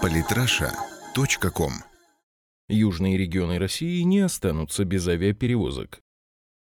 Политраша.ком Южные регионы России не останутся без авиаперевозок.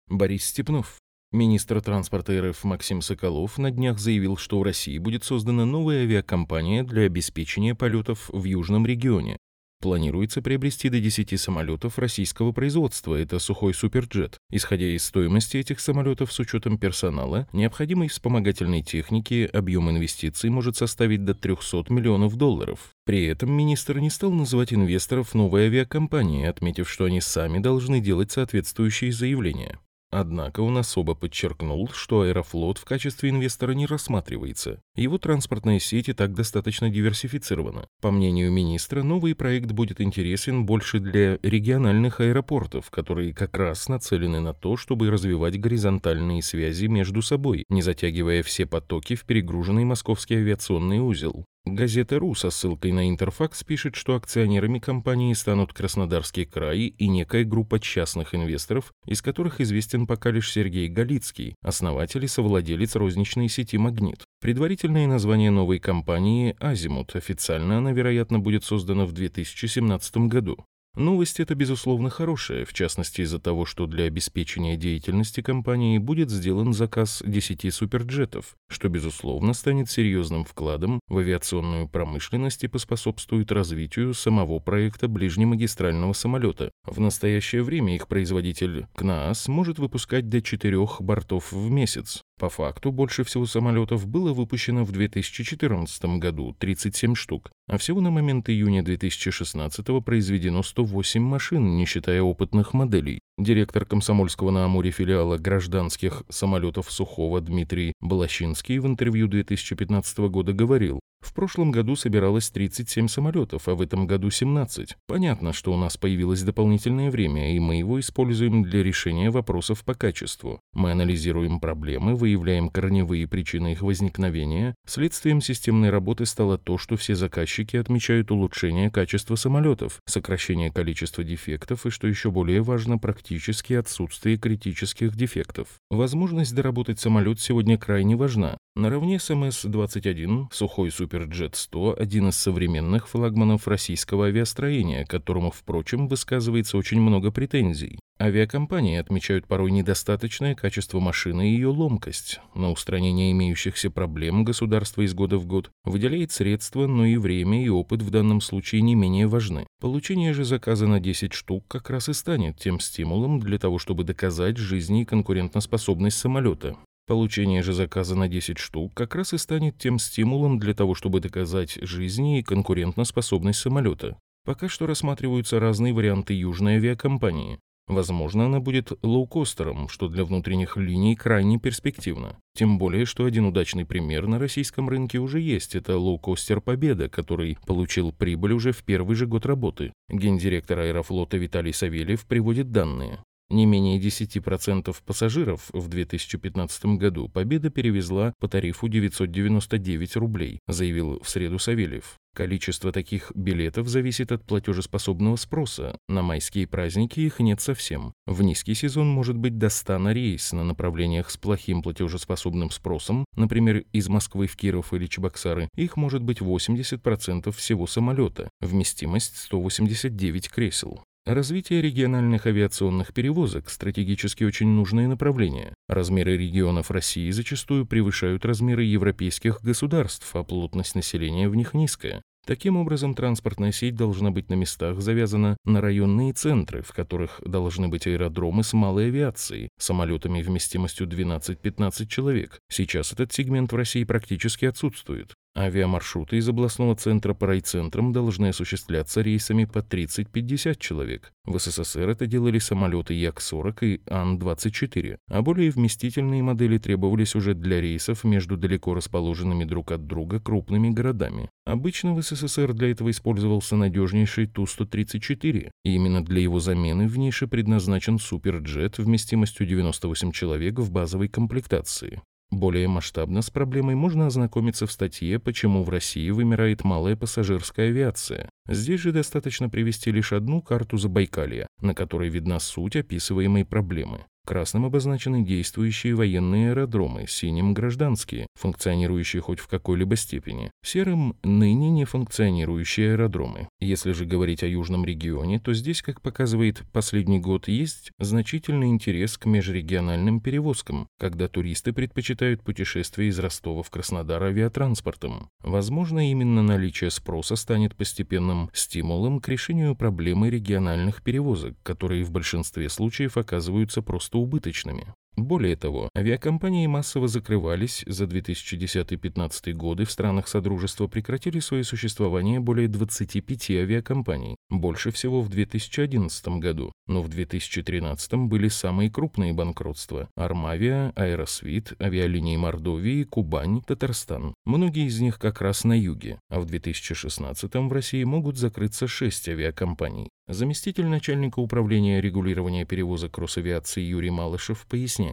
Борис Степнов, министр транспорта РФ Максим Соколов на днях заявил, что в России будет создана новая авиакомпания для обеспечения полетов в южном регионе. Планируется приобрести до 10 самолетов российского производства, это сухой суперджет. Исходя из стоимости этих самолетов с учетом персонала, необходимой вспомогательной техники, объем инвестиций может составить до 300 миллионов долларов. При этом министр не стал называть инвесторов новой авиакомпании, отметив, что они сами должны делать соответствующие заявления. Однако он особо подчеркнул, что Аэрофлот в качестве инвестора не рассматривается. Его транспортная сеть и так достаточно диверсифицирована. По мнению министра, новый проект будет интересен больше для региональных аэропортов, которые как раз нацелены на то, чтобы развивать горизонтальные связи между собой, не затягивая все потоки в перегруженный московский авиационный узел. Газета «Ру» со ссылкой на Интерфакс пишет, что акционерами компании станут Краснодарский край и некая группа частных инвесторов, из которых известен пока лишь Сергей Галицкий, основатель и совладелец розничной сети «Магнит». Предварительное название новой компании «Азимут». Официально она, вероятно, будет создана в 2017 году. Новость эта, безусловно, хорошая, в частности из-за того, что для обеспечения деятельности компании будет сделан заказ 10 суперджетов, что, безусловно, станет серьезным вкладом в авиационную промышленность и поспособствует развитию самого проекта ближнемагистрального самолета. В настоящее время их производитель КНААС может выпускать до 4 бортов в месяц. По факту, больше всего самолетов было выпущено в 2014 году – 37 штук, а всего на момент июня 2016 произведено 108 машин, не считая опытных моделей. Директор Комсомольского на Амуре филиала гражданских самолетов Сухого Дмитрий Балащинский в интервью 2015 года говорил, в прошлом году собиралось 37 самолетов, а в этом году 17. Понятно, что у нас появилось дополнительное время, и мы его используем для решения вопросов по качеству. Мы анализируем проблемы, выявляем корневые причины их возникновения. Следствием системной работы стало то, что все заказчики отмечают улучшение качества самолетов, сокращение количества дефектов и, что еще более важно, практически отсутствие критических дефектов. Возможность доработать самолет сегодня крайне важна. Наравне с МС-21 сухой Суперджет-100 – один из современных флагманов российского авиастроения, которому, впрочем, высказывается очень много претензий. Авиакомпании отмечают порой недостаточное качество машины и ее ломкость. На устранение имеющихся проблем государство из года в год выделяет средства, но и время и опыт в данном случае не менее важны. Получение же заказа на 10 штук как раз и станет тем стимулом для того, чтобы доказать жизни и конкурентоспособность самолета. Получение же заказа на 10 штук как раз и станет тем стимулом для того, чтобы доказать жизни и конкурентоспособность самолета. Пока что рассматриваются разные варианты южной авиакомпании. Возможно, она будет лоукостером, что для внутренних линий крайне перспективно. Тем более, что один удачный пример на российском рынке уже есть. Это лоукостер «Победа», который получил прибыль уже в первый же год работы. Гендиректор аэрофлота Виталий Савельев приводит данные. Не менее 10% пассажиров в 2015 году Победа перевезла по тарифу 999 рублей, заявил в среду Савельев. Количество таких билетов зависит от платежеспособного спроса. На майские праздники их нет совсем. В низкий сезон может быть до 100 на рейс на направлениях с плохим платежеспособным спросом, например, из Москвы в Киров или Чебоксары, их может быть 80% всего самолета, вместимость 189 кресел. Развитие региональных авиационных перевозок – стратегически очень нужное направление. Размеры регионов России зачастую превышают размеры европейских государств, а плотность населения в них низкая. Таким образом, транспортная сеть должна быть на местах завязана на районные центры, в которых должны быть аэродромы с малой авиацией, самолетами вместимостью 12-15 человек. Сейчас этот сегмент в России практически отсутствует. Авиамаршруты из областного центра по райцентрам должны осуществляться рейсами по 30-50 человек. В СССР это делали самолеты Як-40 и Ан-24, а более вместительные модели требовались уже для рейсов между далеко расположенными друг от друга крупными городами. Обычно в СССР для этого использовался надежнейший Ту-134, и именно для его замены в нише предназначен Суперджет вместимостью 98 человек в базовой комплектации. Более масштабно с проблемой можно ознакомиться в статье «Почему в России вымирает малая пассажирская авиация». Здесь же достаточно привести лишь одну карту Забайкалья, на которой видна суть описываемой проблемы. Красным обозначены действующие военные аэродромы, синим – гражданские, функционирующие хоть в какой-либо степени, серым – ныне не функционирующие аэродромы. Если же говорить о южном регионе, то здесь, как показывает последний год, есть значительный интерес к межрегиональным перевозкам, когда туристы предпочитают путешествия из Ростова в Краснодар авиатранспортом. Возможно, именно наличие спроса станет постепенным стимулом к решению проблемы региональных перевозок, которые в большинстве случаев оказываются просто убыточными. Более того, авиакомпании массово закрывались, за 2010-2015 годы в странах Содружества прекратили свое существование более 25 авиакомпаний, больше всего в 2011 году, но в 2013 были самые крупные банкротства – Армавия, Аэросвит, авиалинии Мордовии, Кубань, Татарстан. Многие из них как раз на юге, а в 2016 в России могут закрыться 6 авиакомпаний. Заместитель начальника управления регулирования перевозок Росавиации Юрий Малышев поясняет.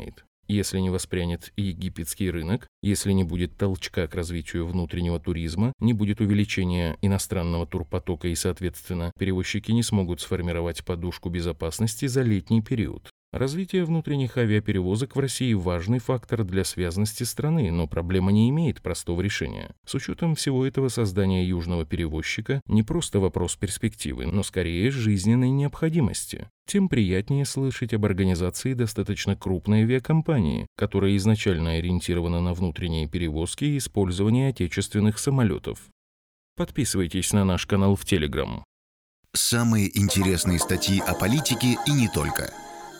Если не воспрянет египетский рынок, если не будет толчка к развитию внутреннего туризма, не будет увеличения иностранного турпотока и, соответственно, перевозчики не смогут сформировать подушку безопасности за летний период. Развитие внутренних авиаперевозок в России – важный фактор для связности страны, но проблема не имеет простого решения. С учетом всего этого создание южного перевозчика – не просто вопрос перспективы, но скорее жизненной необходимости. Тем приятнее слышать об организации достаточно крупной авиакомпании, которая изначально ориентирована на внутренние перевозки и использование отечественных самолетов. Подписывайтесь на наш канал в Телеграм. Самые интересные статьи о политике и не только –